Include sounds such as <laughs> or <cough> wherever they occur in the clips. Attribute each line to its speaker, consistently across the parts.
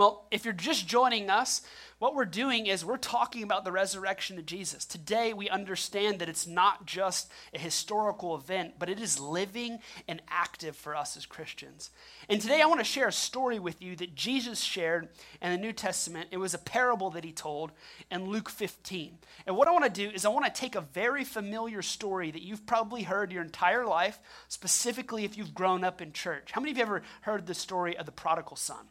Speaker 1: Well, if you're just joining us, what we're doing is we're talking about the resurrection of Jesus. Today, we understand that it's not just a historical event, but it is living and active for us as Christians. And today, I want to share a story with you that Jesus shared in the New Testament. It was a parable that he told in Luke 15. And what I want to do is I want to take a very familiar story that you've probably heard your entire life, specifically if you've grown up in church. How many of you ever heard the story of the prodigal son?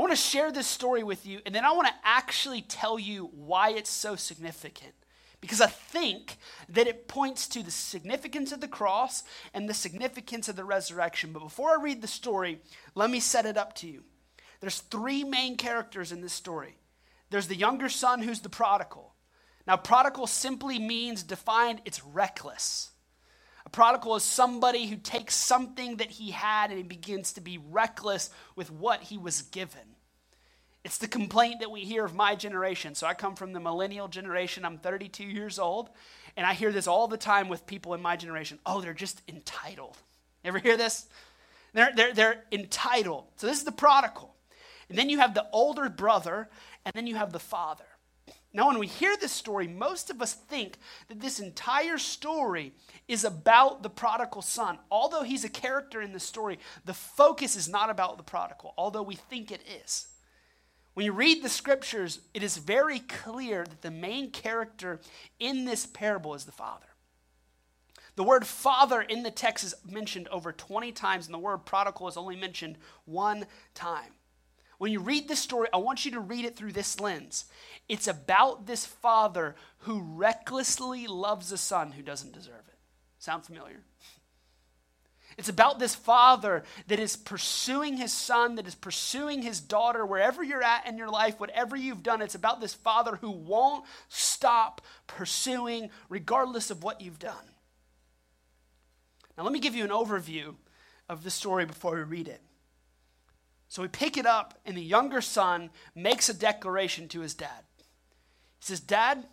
Speaker 1: I want to share this story with you, and then I want to actually tell you why it's so significant. Because I think that it points to the significance of the cross and the significance of the resurrection. But before I read the story, let me set it up to you. There's three main characters in this story there's the younger son who's the prodigal. Now, prodigal simply means defined, it's reckless. A prodigal is somebody who takes something that he had and he begins to be reckless with what he was given. It's the complaint that we hear of my generation. So I come from the millennial generation. I'm 32 years old. And I hear this all the time with people in my generation. Oh, they're just entitled. Ever hear this? They're, they're, they're entitled. So this is the prodigal. And then you have the older brother, and then you have the father. Now, when we hear this story, most of us think that this entire story is about the prodigal son. Although he's a character in the story, the focus is not about the prodigal, although we think it is. When you read the scriptures, it is very clear that the main character in this parable is the father. The word father in the text is mentioned over 20 times, and the word prodigal is only mentioned one time. When you read this story, I want you to read it through this lens. It's about this father who recklessly loves a son who doesn't deserve it. Sound familiar? <laughs> It's about this father that is pursuing his son, that is pursuing his daughter, wherever you're at in your life, whatever you've done. It's about this father who won't stop pursuing, regardless of what you've done. Now, let me give you an overview of the story before we read it. So we pick it up, and the younger son makes a declaration to his dad. He says, Dad,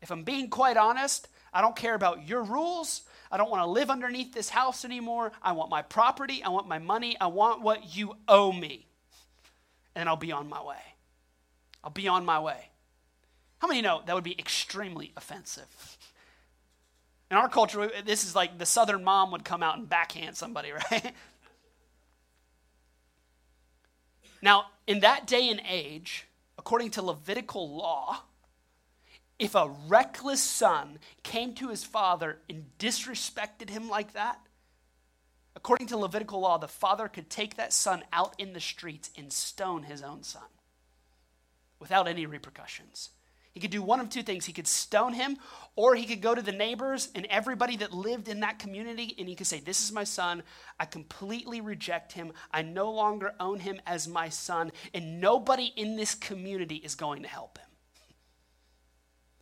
Speaker 1: if I'm being quite honest, I don't care about your rules. I don't want to live underneath this house anymore. I want my property. I want my money. I want what you owe me. And I'll be on my way. I'll be on my way. How many know that would be extremely offensive? In our culture, this is like the southern mom would come out and backhand somebody, <laughs> right? Now, in that day and age, according to Levitical law, if a reckless son came to his father and disrespected him like that, according to Levitical law, the father could take that son out in the streets and stone his own son without any repercussions. He could do one of two things. He could stone him, or he could go to the neighbors and everybody that lived in that community, and he could say, This is my son. I completely reject him. I no longer own him as my son, and nobody in this community is going to help him.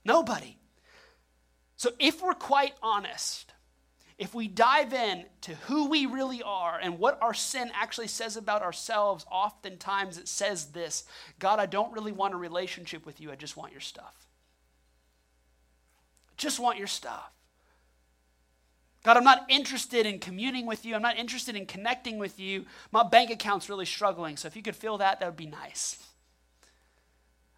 Speaker 1: Nobody. So, if we're quite honest, if we dive in to who we really are and what our sin actually says about ourselves, oftentimes it says this God, I don't really want a relationship with you. I just want your stuff. I just want your stuff. God, I'm not interested in communing with you. I'm not interested in connecting with you. My bank account's really struggling. So if you could feel that, that would be nice.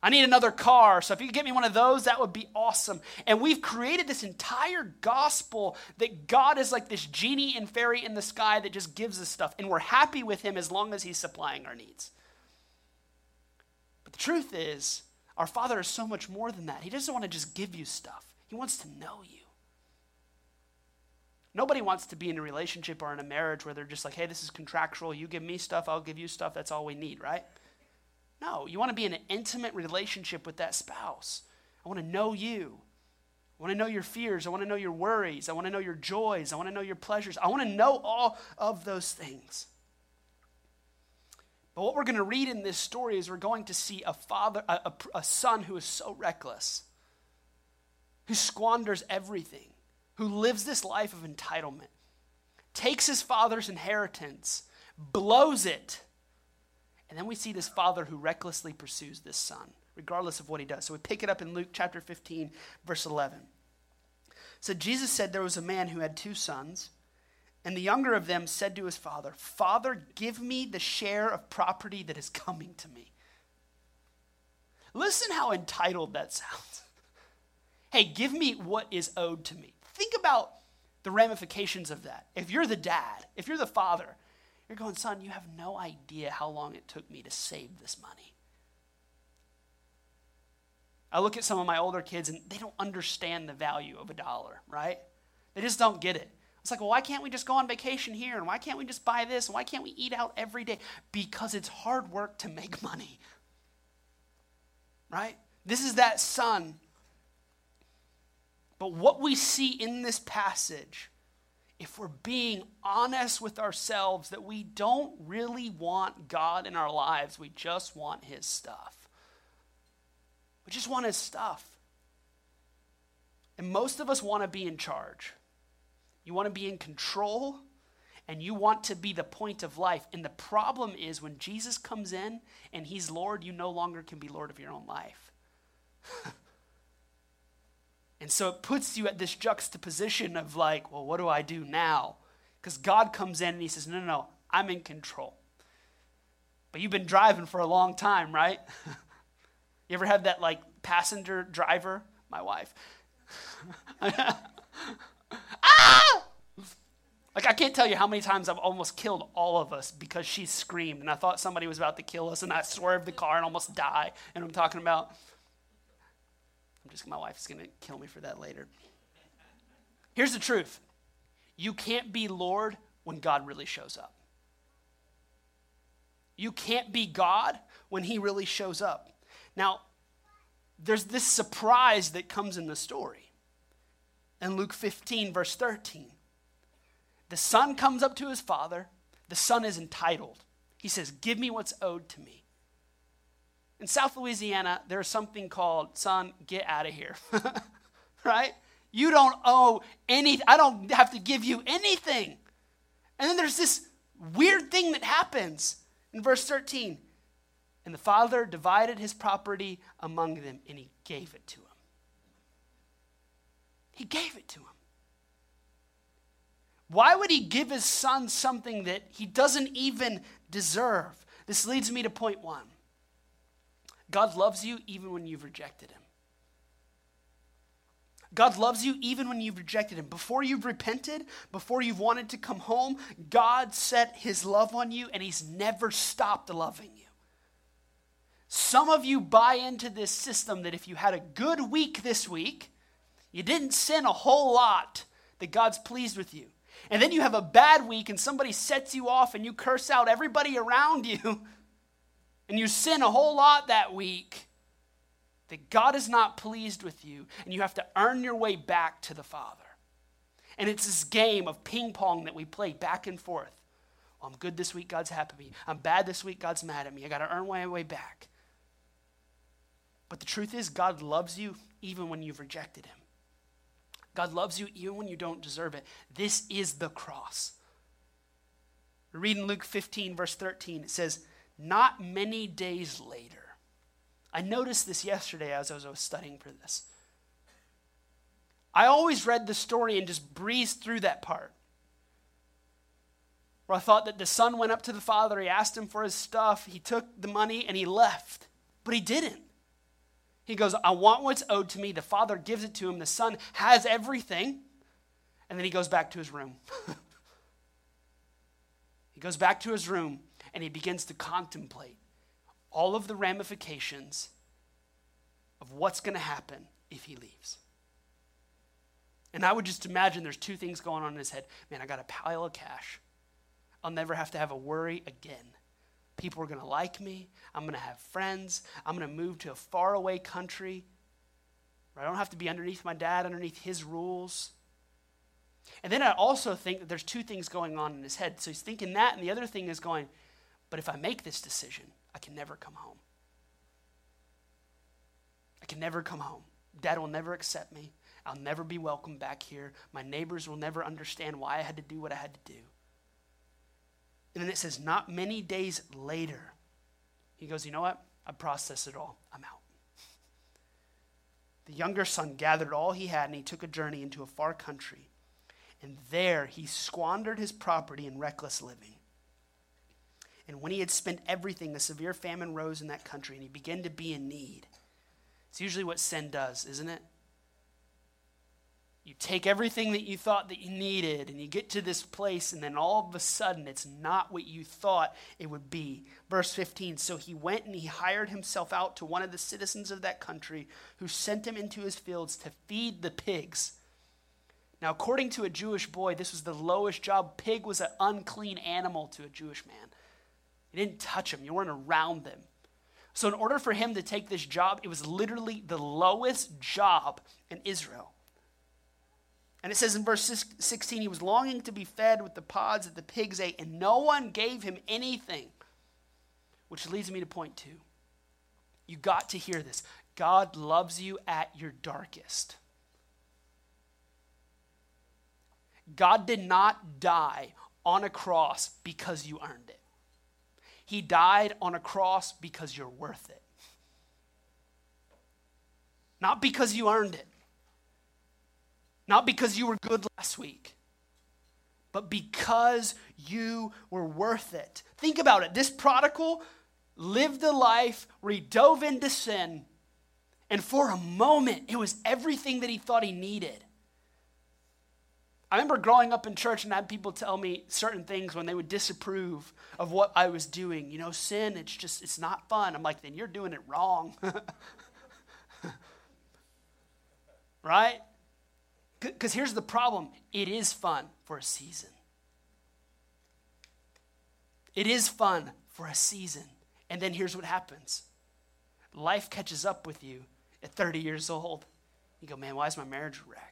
Speaker 1: I need another car. So if you could get me one of those, that would be awesome. And we've created this entire gospel that God is like this genie and fairy in the sky that just gives us stuff. And we're happy with him as long as he's supplying our needs. But the truth is, our Father is so much more than that. He doesn't want to just give you stuff, He wants to know you. Nobody wants to be in a relationship or in a marriage where they're just like, hey, this is contractual. You give me stuff, I'll give you stuff. That's all we need, right? No, you want to be in an intimate relationship with that spouse. I want to know you. I want to know your fears. I want to know your worries. I want to know your joys. I want to know your pleasures. I want to know all of those things. But what we're going to read in this story is we're going to see a father, a, a, a son who is so reckless, who squanders everything, who lives this life of entitlement, takes his father's inheritance, blows it and then we see this father who recklessly pursues this son, regardless of what he does. So we pick it up in Luke chapter 15, verse 11. So Jesus said there was a man who had two sons. And the younger of them said to his father, Father, give me the share of property that is coming to me. Listen how entitled that sounds. <laughs> hey, give me what is owed to me. Think about the ramifications of that. If you're the dad, if you're the father, you're going, son, you have no idea how long it took me to save this money. I look at some of my older kids and they don't understand the value of a dollar, right? They just don't get it. It's like, well, why can't we just go on vacation here? And why can't we just buy this? And why can't we eat out every day? Because it's hard work to make <laughs> money. Right? This is that son. But what we see in this passage, if we're being honest with ourselves, that we don't really want God in our lives, we just want his stuff. We just want his stuff. And most of us want to be in charge. You want to be in control and you want to be the point of life. And the problem is when Jesus comes in and he's Lord, you no longer can be Lord of your own life. <laughs> and so it puts you at this juxtaposition of like, well, what do I do now? Because God comes in and he says, no, no, no, I'm in control. But you've been driving for a long time, right? <laughs> you ever had that like passenger driver? My wife. <laughs> ah! Like, I can't tell you how many times I've almost killed all of us because she screamed and I thought somebody was about to kill us and I swerved the car and almost die. And I'm talking about, I'm just, my wife is going to kill me for that later. Here's the truth you can't be Lord when God really shows up. You can't be God when He really shows up. Now, there's this surprise that comes in the story in Luke 15, verse 13. The son comes up to his father. The son is entitled. He says, Give me what's owed to me. In South Louisiana, there's something called, son, get out of here. <laughs> right? You don't owe any, I don't have to give you anything. And then there's this weird thing that happens in verse 13. And the father divided his property among them, and he gave it to him. He gave it to him. Why would he give his son something that he doesn't even deserve? This leads me to point one God loves you even when you've rejected him. God loves you even when you've rejected him. Before you've repented, before you've wanted to come home, God set his love on you and he's never stopped loving you. Some of you buy into this system that if you had a good week this week, you didn't sin a whole lot that God's pleased with you. And then you have a bad week and somebody sets you off and you curse out everybody around you <laughs> and you sin a whole lot that week that God is not pleased with you and you have to earn your way back to the Father. And it's this game of ping pong that we play back and forth. Well, I'm good this week, God's happy with me. I'm bad this week, God's mad at me. I got to earn my way back. But the truth is, God loves you even when you've rejected Him. God loves you even when you don't deserve it. This is the cross. Read in Luke 15, verse 13, it says, Not many days later. I noticed this yesterday as I was studying for this. I always read the story and just breezed through that part. Where I thought that the son went up to the father, he asked him for his stuff, he took the money, and he left. But he didn't. He goes, I want what's owed to me. The father gives it to him. The son has everything. And then he goes back to his room. <laughs> he goes back to his room and he begins to contemplate all of the ramifications of what's going to happen if he leaves. And I would just imagine there's two things going on in his head. Man, I got a pile of cash. I'll never have to have a worry again. People are going to like me. I'm going to have friends. I'm going to move to a faraway country where I don't have to be underneath my dad, underneath his rules. And then I also think that there's two things going on in his head. So he's thinking that, and the other thing is going, but if I make this decision, I can never come home. I can never come home. Dad will never accept me. I'll never be welcome back here. My neighbors will never understand why I had to do what I had to do. And then it says, not many days later, he goes, You know what? I processed it all. I'm out. The younger son gathered all he had and he took a journey into a far country. and there he squandered his property in reckless living. And when he had spent everything, a severe famine rose in that country, and he began to be in need. It's usually what sin does, isn't it? You take everything that you thought that you needed, and you get to this place, and then all of a sudden it's not what you thought it would be. Verse 15 So he went and he hired himself out to one of the citizens of that country, who sent him into his fields to feed the pigs. Now, according to a Jewish boy, this was the lowest job. Pig was an unclean animal to a Jewish man. You didn't touch them, you weren't around them. So, in order for him to take this job, it was literally the lowest job in Israel. And it says in verse 16, he was longing to be fed with the pods that the pigs ate, and no one gave him anything. Which leads me to point two. You got to hear this. God loves you at your darkest. God did not die on a cross because you earned it. He died on a cross because you're worth it. Not because you earned it. Not because you were good last week, but because you were worth it. Think about it. This prodigal lived a life where he dove into sin, and for a moment, it was everything that he thought he needed. I remember growing up in church and had people tell me certain things when they would disapprove of what I was doing. You know, sin, it's just, it's not fun. I'm like, then you're doing it wrong. <laughs> right? Because here's the problem it is fun for a season. It is fun for a season. And then here's what happens life catches up with you at 30 years old. You go, man, why is my marriage a wreck?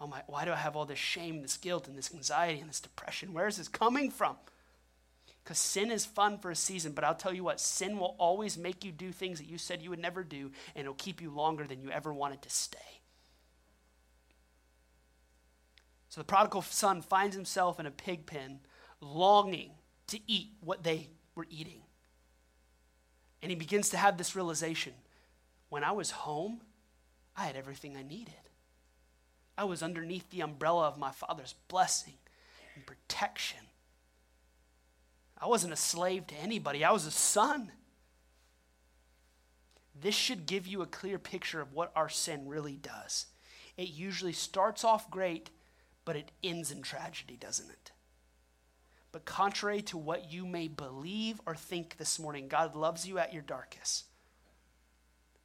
Speaker 1: Oh my, why do I have all this shame, this guilt, and this anxiety, and this depression? Where is this coming from? Because sin is fun for a season, but I'll tell you what, sin will always make you do things that you said you would never do, and it'll keep you longer than you ever wanted to stay. So the prodigal son finds himself in a pig pen, longing to eat what they were eating. And he begins to have this realization when I was home, I had everything I needed. I was underneath the umbrella of my father's blessing and protection. I wasn't a slave to anybody, I was a son. This should give you a clear picture of what our sin really does. It usually starts off great but it ends in tragedy, doesn't it? But contrary to what you may believe or think this morning, God loves you at your darkest.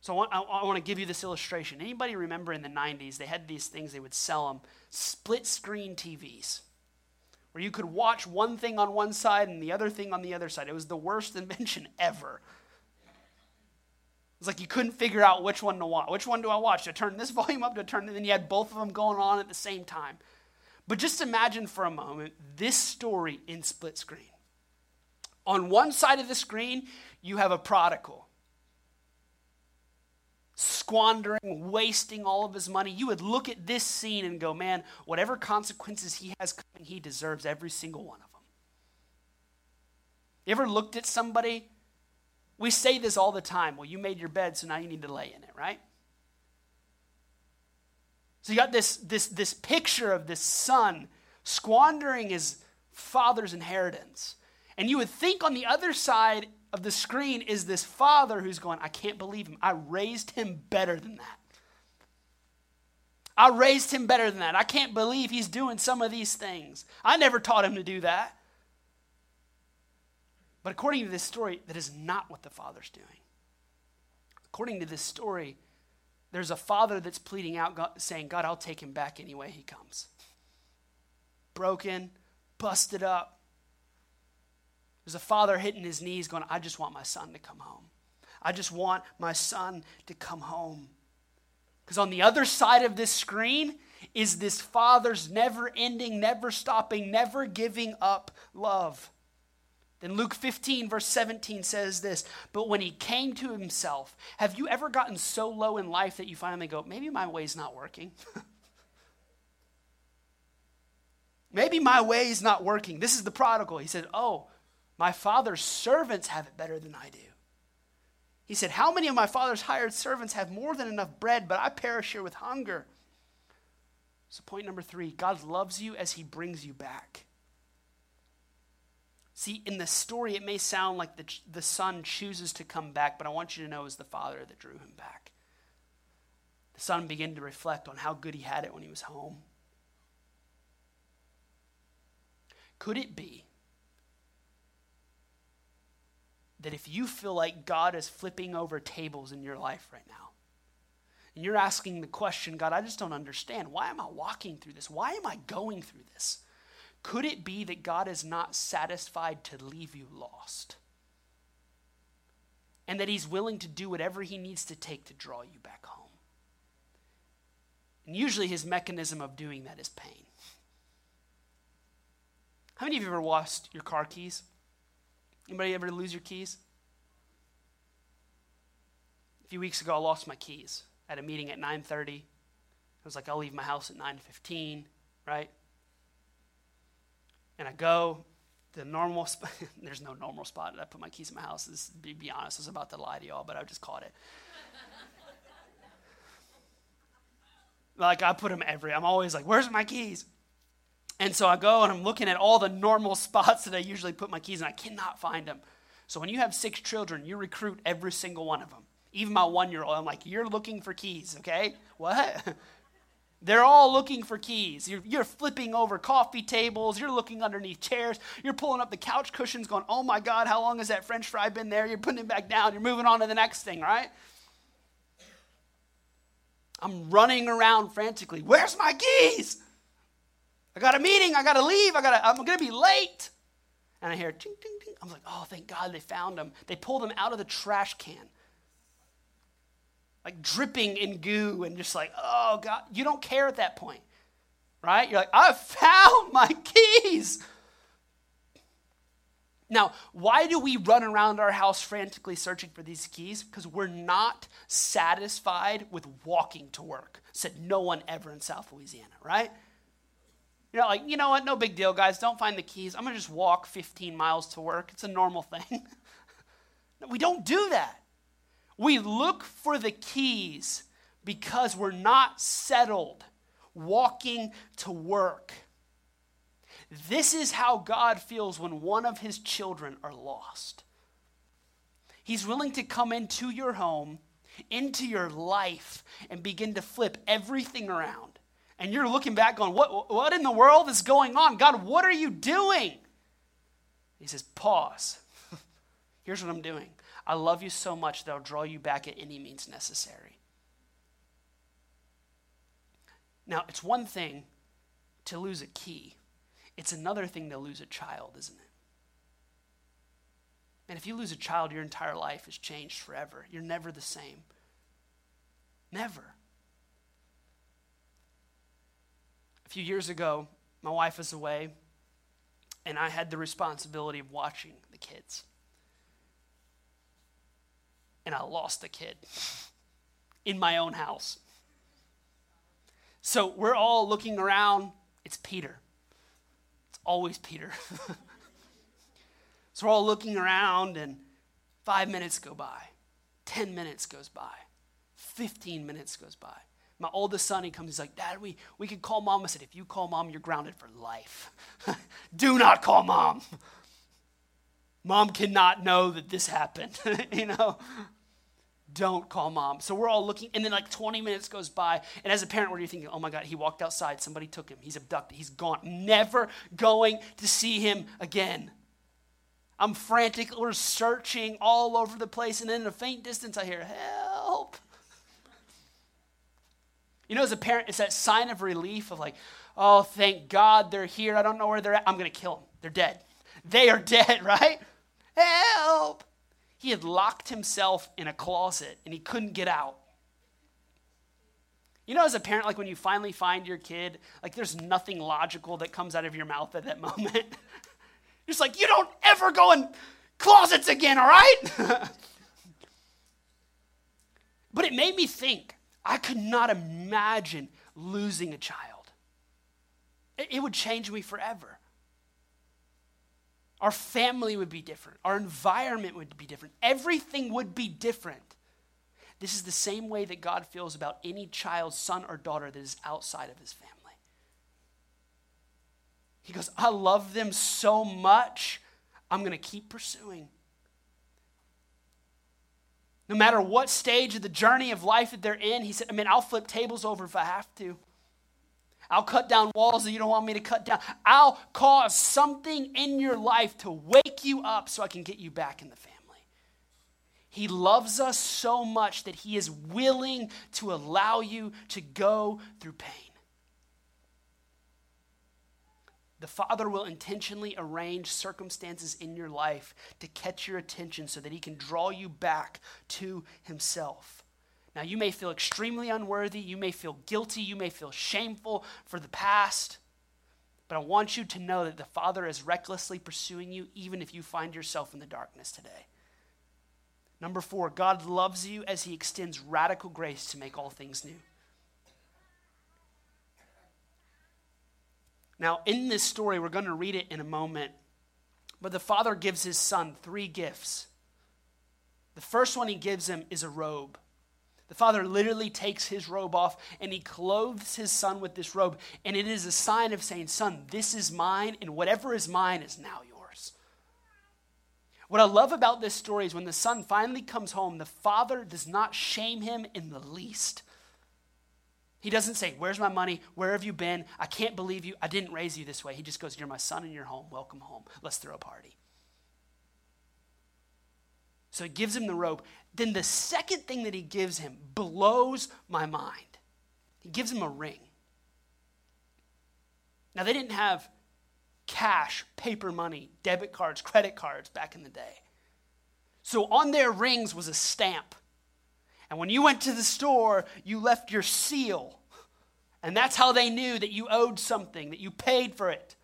Speaker 1: So I want, I, I want to give you this illustration. Anybody remember in the 90s, they had these things, they would sell them, split screen TVs, where you could watch one thing on one side and the other thing on the other side. It was the worst <laughs> invention ever. It's like you couldn't figure out which one to watch. Which one do I watch? To turn this <laughs> volume up, to turn, and then you had both of them going on at the same time. But just imagine for a moment this story in split screen. On one side of the screen, you have a prodigal squandering, wasting all of his money. You would look at this scene and go, man, whatever consequences he has coming, he deserves every single one of them. You ever looked at somebody? We say this all the time. Well, you made your bed, so now you need to lay in it, right? So you got this, this, this picture of this son squandering his father's inheritance. And you would think on the other side of the screen is this father who's going, I can't believe him. I raised him better than that. I raised him better than that. I can't believe he's doing some of these things. I never taught him to do that. But according to this story, that is not what the father's doing. According to this story, there's a father that's pleading out, God, saying, God, I'll take him back any way he comes. Broken, busted up. There's a father hitting his knees, going, I just want my son to come home. I just want my son to come home. Because on the other side of this screen is this father's never ending, never stopping, never giving up love. Then Luke 15, verse 17 says this But when he came to himself, have you ever gotten so low in life that you finally go, maybe my way's not working? <laughs> maybe my way's not working. This is the prodigal. He said, Oh, my father's servants have it better than I do. He said, How many of my father's hired servants have more than enough bread, but I perish here with hunger? So, point number three God loves you as he brings you back. See, in the story, it may sound like the, the son chooses to come back, but I want you to know it was the father that drew him back. The son began to reflect on how good he had it when he was home. Could it be that if you feel like God is flipping over tables in your life right now, and you're asking the question, God, I just don't understand. Why am I walking through this? Why am I going through this? Could it be that God is not satisfied to leave you lost? And that He's willing to do whatever He needs to take to draw you back home? And usually His mechanism of doing that is pain. How many of you ever lost your car keys? Anybody ever lose your keys? A few weeks ago, I lost my keys at a meeting at 9.30. I was like, I'll leave my house at 9.15, right? And I go the normal spot. <laughs> There's no normal spot. That I put my keys in my house. This, be, be honest, I was about to lie to y'all, but I just caught it. <laughs> like I put them every. I'm always like, "Where's my keys?" And so I go and I'm looking at all the normal <laughs> spots that I usually put my keys, and I cannot find them. So when you have six children, you recruit every single one of them. Even my one year old, I'm like, "You're looking for keys, okay? What?" <laughs> They're all looking for keys. You're, you're, flipping over coffee tables. You're looking underneath chairs. You're pulling up the couch cushions, going, oh my God, how long has that french fry been there? You're putting it back down. You're moving on to the next thing, right? I'm running around frantically. Where's my keys? I got a meeting. I got to leave. I got. To, I'm going to be late. And I hear ding, ding, ding. I'm like, oh, thank God they found them. They pulled them out of the trash can like dripping in goo and just like, oh God, you don't care at that point, right? You're like, I found my keys. Now, why do we run around our house frantically searching for these keys? Because we're not satisfied with walking to work, said no one ever in South Louisiana, right? You're like, you know what, no big deal, guys, don't find the keys. I'm going to just walk 15 miles to work. It's a normal thing. <laughs> we don't do that. We look for the keys because we're not settled walking to work. This is how God feels when one of his children are lost. He's willing to come into your home, into your life, and begin to flip everything around. And you're looking back going, what, what in the world is going on? God, what are you doing? He says, Pause. <laughs> Here's what I'm doing I love you so much that I'll draw you back at any means necessary. Now, it's one thing to lose a key, it's another thing to lose a child, isn't it? And if you lose a child, your entire life is changed forever. You're never the same. Never. A few years ago, my wife was away, and I had the responsibility of watching the kids and I lost a kid in my own house. So we're all looking around. It's Peter. It's always Peter. <laughs> so we're all looking around, and five minutes go by, 10 minutes goes by, 15 minutes goes by. My oldest son, he comes, he's like, Dad, we, we could call mom. I said, if you call mom, you're grounded for life. <laughs> Do not call mom. Mom cannot know that this happened, <laughs> you know? Don't call mom. So we're all looking, and then like 20 minutes goes by, and as a parent, what are you thinking? Oh my God, he walked outside, somebody took him, he's abducted, he's gone. Never going to see him again. I'm frantic, we're searching all over the place, and then in a faint distance, I hear, Help. You know, as a parent, it's that sign of relief of like, oh, thank God they're here. I don't know where they're at. I'm going to kill them. They're dead. They are <laughs> dead, right? Help! He had locked himself in a closet and he couldn't get out. You know, as a parent, like when you finally find your kid, like there's nothing logical that comes out of your mouth at that <laughs> moment. You're just like, you don't ever go in closets again, all right? <laughs> but it made me think I could not imagine losing a child. It, would change me forever. Our family would be different. Our environment would be different. Everything would be different. This is the same way that God feels about any child, son, or daughter that is outside of his family. He goes, I love them so much, I'm going to keep pursuing. No matter what stage of the journey of life that they're in, he said, I mean, I'll flip tables over if I have to. I'll cut down walls that you don't want me to cut down. I'll cause something in your life to wake you up so I can get you back in the family. He loves us so much that he is willing to allow you to go through pain. The Father will intentionally arrange circumstances in your life to catch your attention so that He can draw you back to Himself. Now, you may feel extremely unworthy, you may feel guilty, you may feel shameful for the past, but I want you to know that the Father is recklessly pursuing you even if you find yourself in the darkness today. Number four, God loves you as He extends radical grace to make all things new. Now, in this story, we're going to read it in a moment, but the father gives his son three gifts. The first one he gives him is a robe. The father literally takes his robe off and he clothes his son with this robe. And it is a sign of saying, Son, this is mine, and whatever is mine is now yours. What I love about this story is when the son finally comes home, the father does not shame him in the least. He doesn't say, Where's my money? Where have you been? I can't believe you. I didn't raise you this way. He just goes, You're my son and you're home. Welcome home. Let's throw a party. So he gives him the rope. Then the second thing that he gives him blows my mind. He gives him a ring. Now, they didn't have cash, paper money, debit cards, credit cards back in the day. So on their rings was a stamp and when you went to the store, you left your seal. And that's how they knew that you owed something, that you paid for it.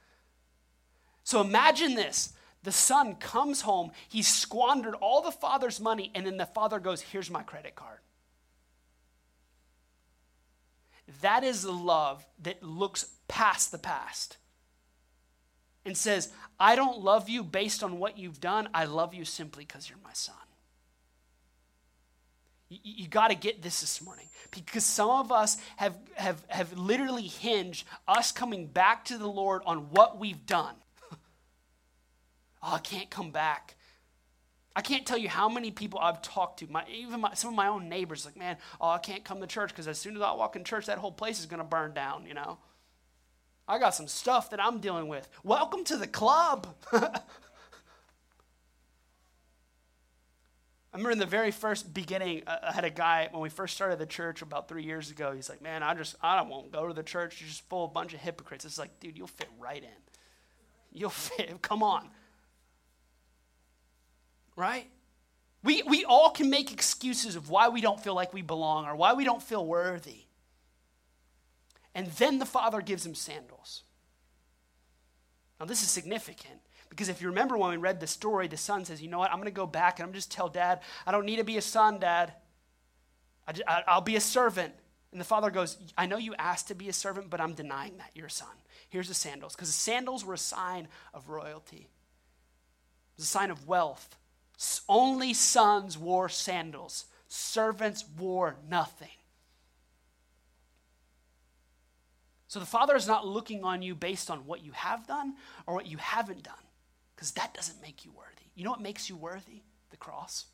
Speaker 1: So imagine this the son comes home, he's squandered all the father's money, and then the father goes, Here's my credit card. That is the love that looks past the past and says, I don't love you based on what you've done. I love you simply because you're my son. You, you got to get this this morning because some of us have, have, have literally hinged us coming back to the Lord on what we've done. <laughs> oh, I can't come back. I can't tell you how many people I've talked to, my, even my, some of my own neighbors, like, man, oh, I can't come to church because as soon as I walk in church, that whole place is going to burn down, you know? I got some stuff that I'm dealing with. Welcome to the club. <laughs> I remember in the very first beginning, I had a guy when we first started the church about three years ago. He's like, "Man, I just I don't want to go to the church. You're just full of a bunch of hypocrites." It's like, dude, you'll fit right in. You'll <laughs> fit. Come on, right? We we all can make excuses of why we don't feel like we belong or why we don't feel worthy. And then the Father gives him sandals. Now, this is significant because if you remember when we read the story, the son says, You know what? I'm going to go back and I'm just tell dad, I don't need to be a son, dad. I, will be a servant. And the father goes, I know you asked to be a servant, but I'm denying that. You're a son. Here's the sandals. Because the sandals were a sign of royalty, it was a sign of wealth. Only sons wore sandals, servants wore nothing. So the Father is not looking on you based on what you have done or what you haven't done because that doesn't make you worthy. You know what makes you worthy? The cross.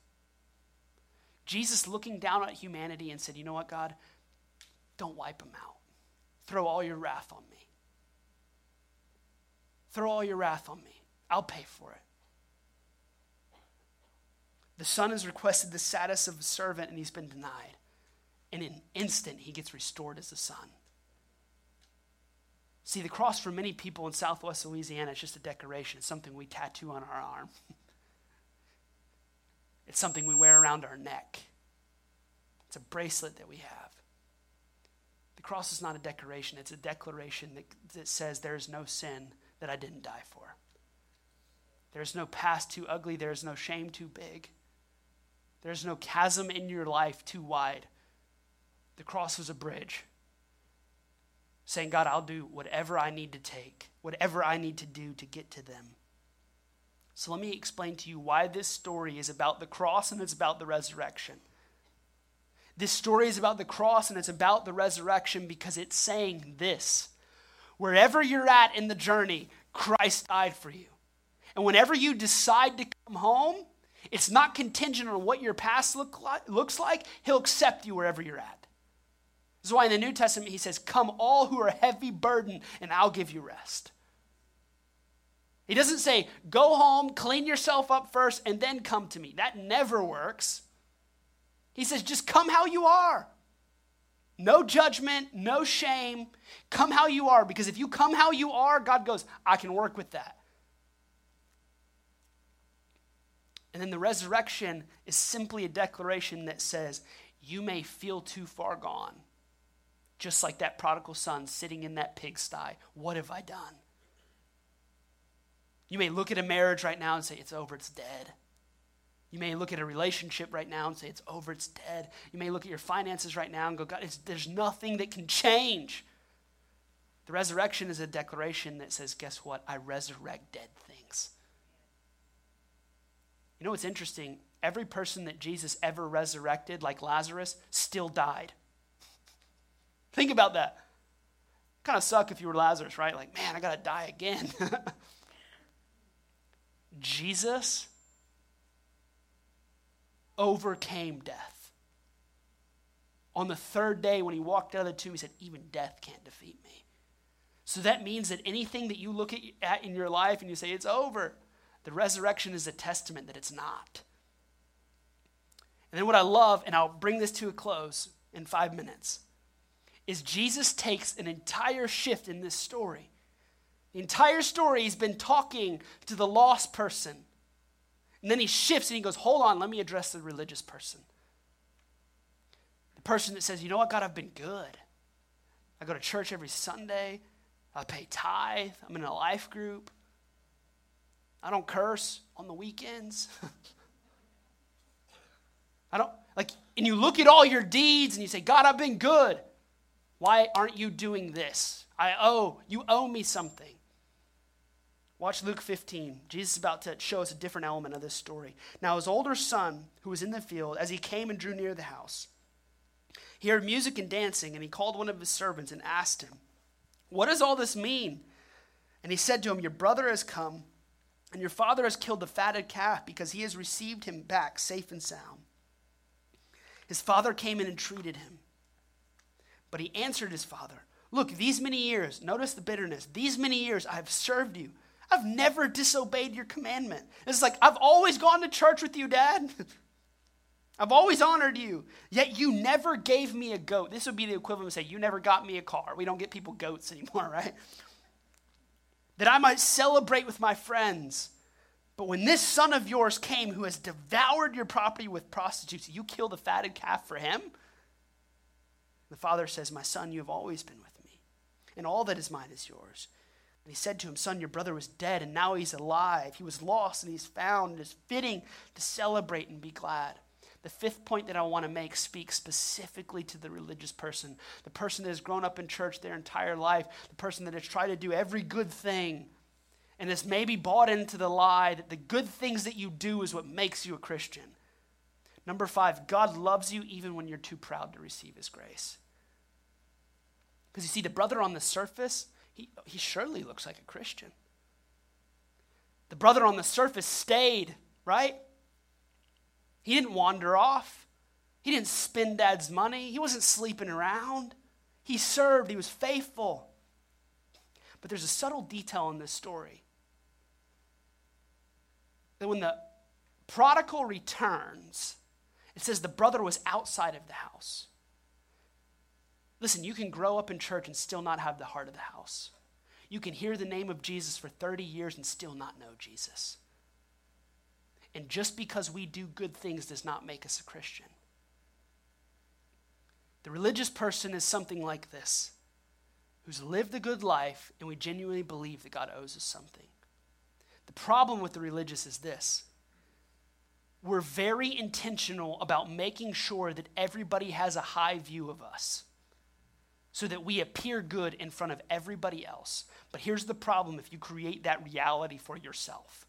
Speaker 1: Jesus looking down at humanity and said, You know what, God? Don't wipe them out. Throw all your wrath on me. Throw all your wrath on me. I'll pay for it. The son has requested the status of a servant and he's been denied. In an instant, he gets restored as a son. See, the cross for many people in southwest Louisiana is just a decoration. It's something we tattoo on our arm, <laughs> it's something we wear around our neck, it's a bracelet that we have. The cross is not a decoration, it's a declaration that, that says there is no sin that I didn't die for. There's no past too ugly, there's no shame too big. There's no chasm in your life too wide. The cross was a bridge saying, God, I'll do whatever I need to take, whatever I need to do to get to them. So let me explain to you why this story is about the cross and it's about the resurrection. This story is about the cross and it's about the resurrection because it's saying this Wherever you're at in the journey, Christ died for you. And whenever you decide to come home, it's not contingent on what your past look like, looks like. He'll accept you wherever you're at. This is why in the New Testament he says, Come all who are heavy burdened, and I'll give you rest. He doesn't say, Go home, clean yourself up first, and then come to me. That never works. He says, Just come how you are. No judgment, no shame. Come how you are, because if you come how you are, God goes, I can work with that. And then the resurrection is simply a declaration that says, You may feel too far gone. Just like that prodigal son sitting in that pigsty. What have I done? You may look at a marriage right now and say, It's over, it's dead. You may look at a relationship right now and say, It's over, it's dead. You may look at your finances right now and go, God, there's nothing that can change. The resurrection is a declaration that says, Guess what? I resurrect dead things. You know what's interesting? Every person that Jesus ever resurrected, like Lazarus, still died. Think about that. Kind of suck if you were Lazarus, right? Like, man, I got to die again. <laughs> Jesus overcame death. On the third day, when he walked out of the tomb, he said, Even death can't defeat me. So that means that anything that you look at in your life and you say, It's over, the resurrection is a testament that it's not. And then what I love, and I'll bring this to a close in five minutes, is Jesus takes an entire shift in this story. The entire story, he's been talking to the lost person. And then he shifts and he goes, Hold on, let me address the religious person. The person that says, You know what, God, I've been good. I go to church every Sunday. I pay tithe. I'm in a life group. I don't curse on the weekends. <laughs> I don't, like, and you look at all your deeds and you say, God, I've been good. Why aren't you doing this? I owe, you owe me something. Watch Luke 15. Jesus is about to show us a different element of this story. Now, his older son, who was in the field, as he came and drew near the house, he heard music and dancing, and he called one of his servants and asked him, What does all this mean? And he said to him, Your brother has come and your father has killed the fatted calf because he has received him back safe and sound. His father came in and treated him. But he answered his father, Look, these many years, notice the bitterness, these many years I have served you. I've never disobeyed your commandment. It's like, I've always gone to church with you, Dad. <laughs> I've always honored you, yet you never gave me a goat. This would be the equivalent of saying, You never got me a car. We don't get people goats anymore, <laughs> right? that I might celebrate with my friends. But when this son of yours came who has devoured your property with prostitutes, you kill the fatted calf for him? The father says, My son, you have always been with me, and all that is mine is yours. And he said to him, Son, your brother was dead, and now he's alive. He was lost, and he's found. It is fitting to celebrate and be glad. The fifth point that I want to make speaks specifically to the religious person, the person that has grown up in church their entire life, the person that has tried to do every good thing and has maybe bought into the lie that the good things that you do is what makes you a Christian. Number five, God loves you even when you're too proud to receive his grace. Because you see, the brother on the surface, he, he surely looks like a Christian. The brother on the surface stayed, right? He didn't wander off. He didn't spend dad's money. He wasn't sleeping around. He served, he was faithful. But there's a subtle detail in this story that when the prodigal returns, it says the brother was outside of the house. Listen, you can grow up in church and still not have the heart of the house. You can hear the name of Jesus for 30 years and still not know Jesus. And just because we do good things does not make us a Christian. The religious person is something like this who's lived a good life and we genuinely believe that God owes us something. The problem with the religious is this we're very intentional about making sure that everybody has a high view of us so that we appear good in front of everybody else. But here's the problem if you create that reality for yourself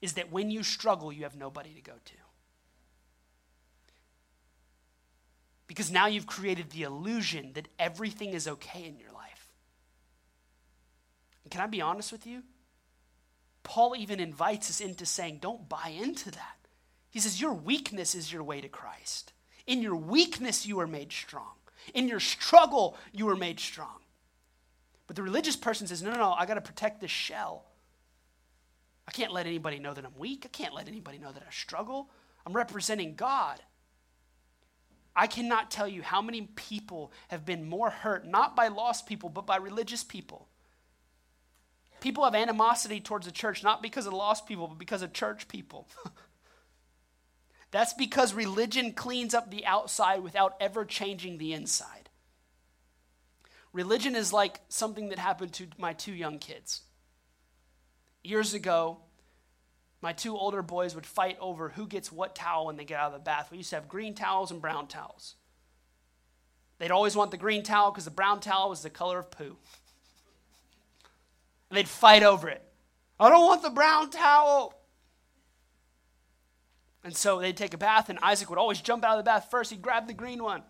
Speaker 1: is that when you struggle, you have nobody to go to. Because now you've created the illusion that everything is okay in your life. Can I be honest with you? Paul even invites us into saying, don't buy into that. He says, Your weakness is your way to Christ. In your weakness, you are made strong. In your struggle, you were made strong. But the religious person says, No, no, no, I got to protect this shell. I can't let anybody know that I'm weak. I can't let anybody know that I struggle. I'm representing God. I cannot tell you how many people have been more hurt, not by lost people, but by religious people. People have animosity towards the church, not because of lost people, but because of church people. <laughs> That's because religion cleans up the outside without ever changing the inside. Religion is like something that happened to my two young kids. Years ago, my two older boys would fight over who gets what towel when they get out of the bath. We used to have green towels and brown towels. They'd always want the green towel because the brown towel was the color of poo. And <laughs> they'd fight over it. I don't want the brown towel. And so they'd take a bath, and Isaac would always jump out of the bath first. He'd grab the green one.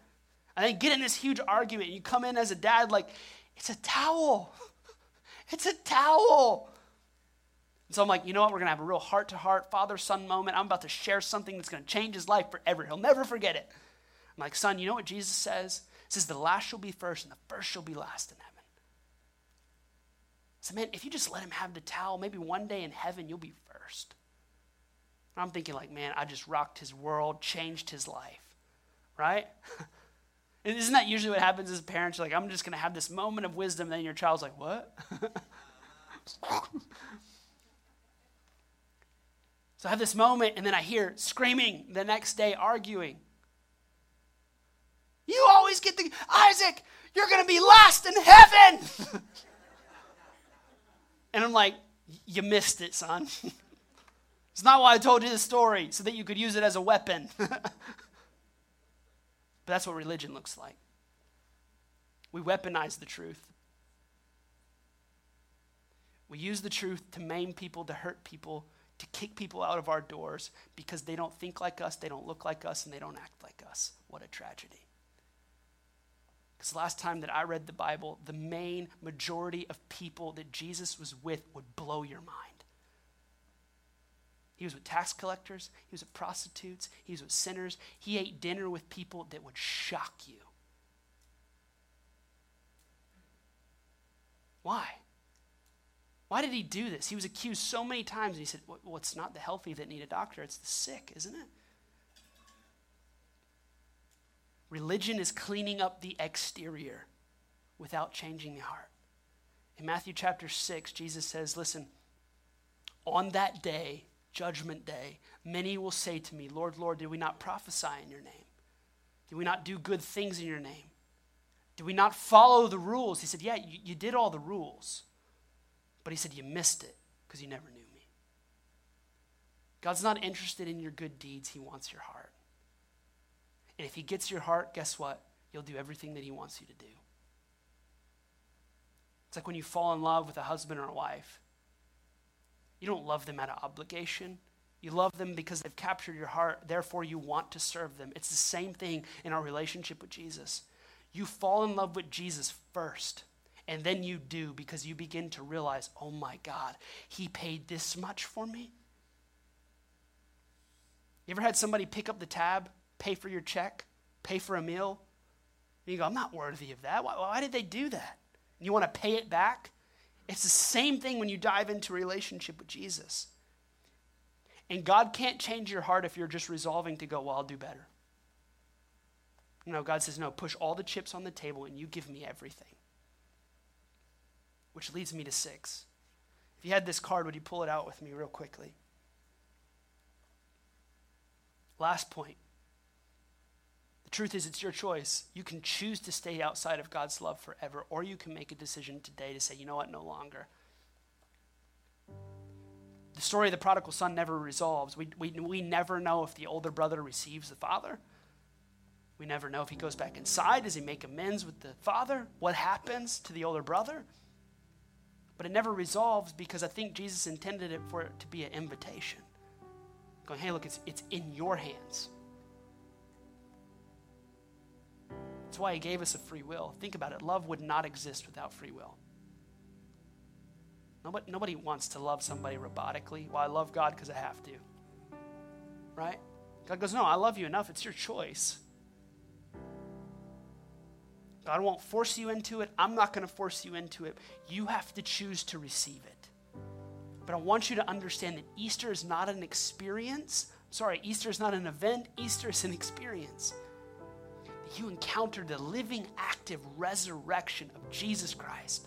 Speaker 1: And then get in this huge argument. You come in as a dad, like, it's a towel. <laughs> It's a towel. And so I'm like, you know what? We're going to have a real heart to heart, father son moment. I'm about to share something that's going to change his life forever. He'll never forget it. I'm like, son, you know what Jesus says? He says, the last shall be first, and the first shall be last in heaven. I said, man, if you just let him have the towel, maybe one day in heaven you'll be first. And I'm thinking, like, man, I just rocked his world, changed his life, right? <laughs> Isn't that usually what happens as parents? You're like, I'm just going to have this moment of wisdom. Then your child's like, what? <laughs> So I have this moment, and then I hear screaming the next day, arguing. You always get the, Isaac, you're going to be last in heaven. <laughs> and I'm like, you missed it, son. It's not why I told you the story, so that you could use it as a weapon. <laughs> but that's what religion looks like. We weaponize the truth. We use the truth to maim people, to hurt people, to kick people out of our doors because they don't think like us, they don't look like us, and they don't act like us. What a tragedy. Because last time that I read the Bible, the main majority of people that Jesus was with would blow your mind. He was with tax collectors, he was with prostitutes, he was with sinners. He ate dinner with people that would shock you. Why? Why did he do this? He was accused so many times, and he said, Well, it's not the healthy that need a doctor, it's the sick, isn't it? Religion is cleaning up the exterior without changing the heart. In Matthew chapter 6, Jesus says, Listen, on that day, judgment day, many will say to me, Lord, Lord, did we not prophesy in your name? Did we not do good things in your name? Did we not follow the rules? He said, Yeah, you, you did all the rules. But he said, You missed it because you never knew me. God's not interested in your good deeds, He wants your heart. And if He gets your heart, guess what? You'll do everything that He wants you to do. It's like when you fall in love with a husband or a wife. You don't love them out of obligation. You love them because they've captured your heart, therefore, you want to serve them. It's the same thing in our relationship with Jesus. You fall in love with Jesus first. And then you do because you begin to realize, oh my God, he paid this much for me. You ever had somebody pick up the tab, pay for your check, pay for a meal? And you go, I'm not worthy of that. Why, why did they do that? And you want to pay it back? It's the same thing when you dive into relationship with Jesus. And God can't change your heart if you're just resolving to go, well, I'll do better. No, God says, no, push all the chips on the table and you give me everything. Which leads me to six. If you had this card, would you pull it out with me real quickly? Last point. The truth is, it's your choice. You can choose to stay outside of God's love forever, or you can make a decision today to say, you know what, no longer. The story of the prodigal son never resolves. We, we, we never know if the older brother receives the father. We never know if he goes back inside. Does he make amends with the father? What happens to the older brother? But it never resolves because I think Jesus intended it for it to be an invitation. Going, hey, look, it's, it's in your hands. That's why he gave us a free will. Think about it. Love would not exist without free will. Nobody, nobody wants to love somebody robotically. Well, I love God because I have to. Right? God goes, No, I love you enough. It's your choice. God won't force you into it. I'm not going to force you into it. You have to choose to receive it. But I want you to understand that Easter is not an experience. Sorry, Easter is not an event, Easter is an experience. You encounter the living, active resurrection of Jesus Christ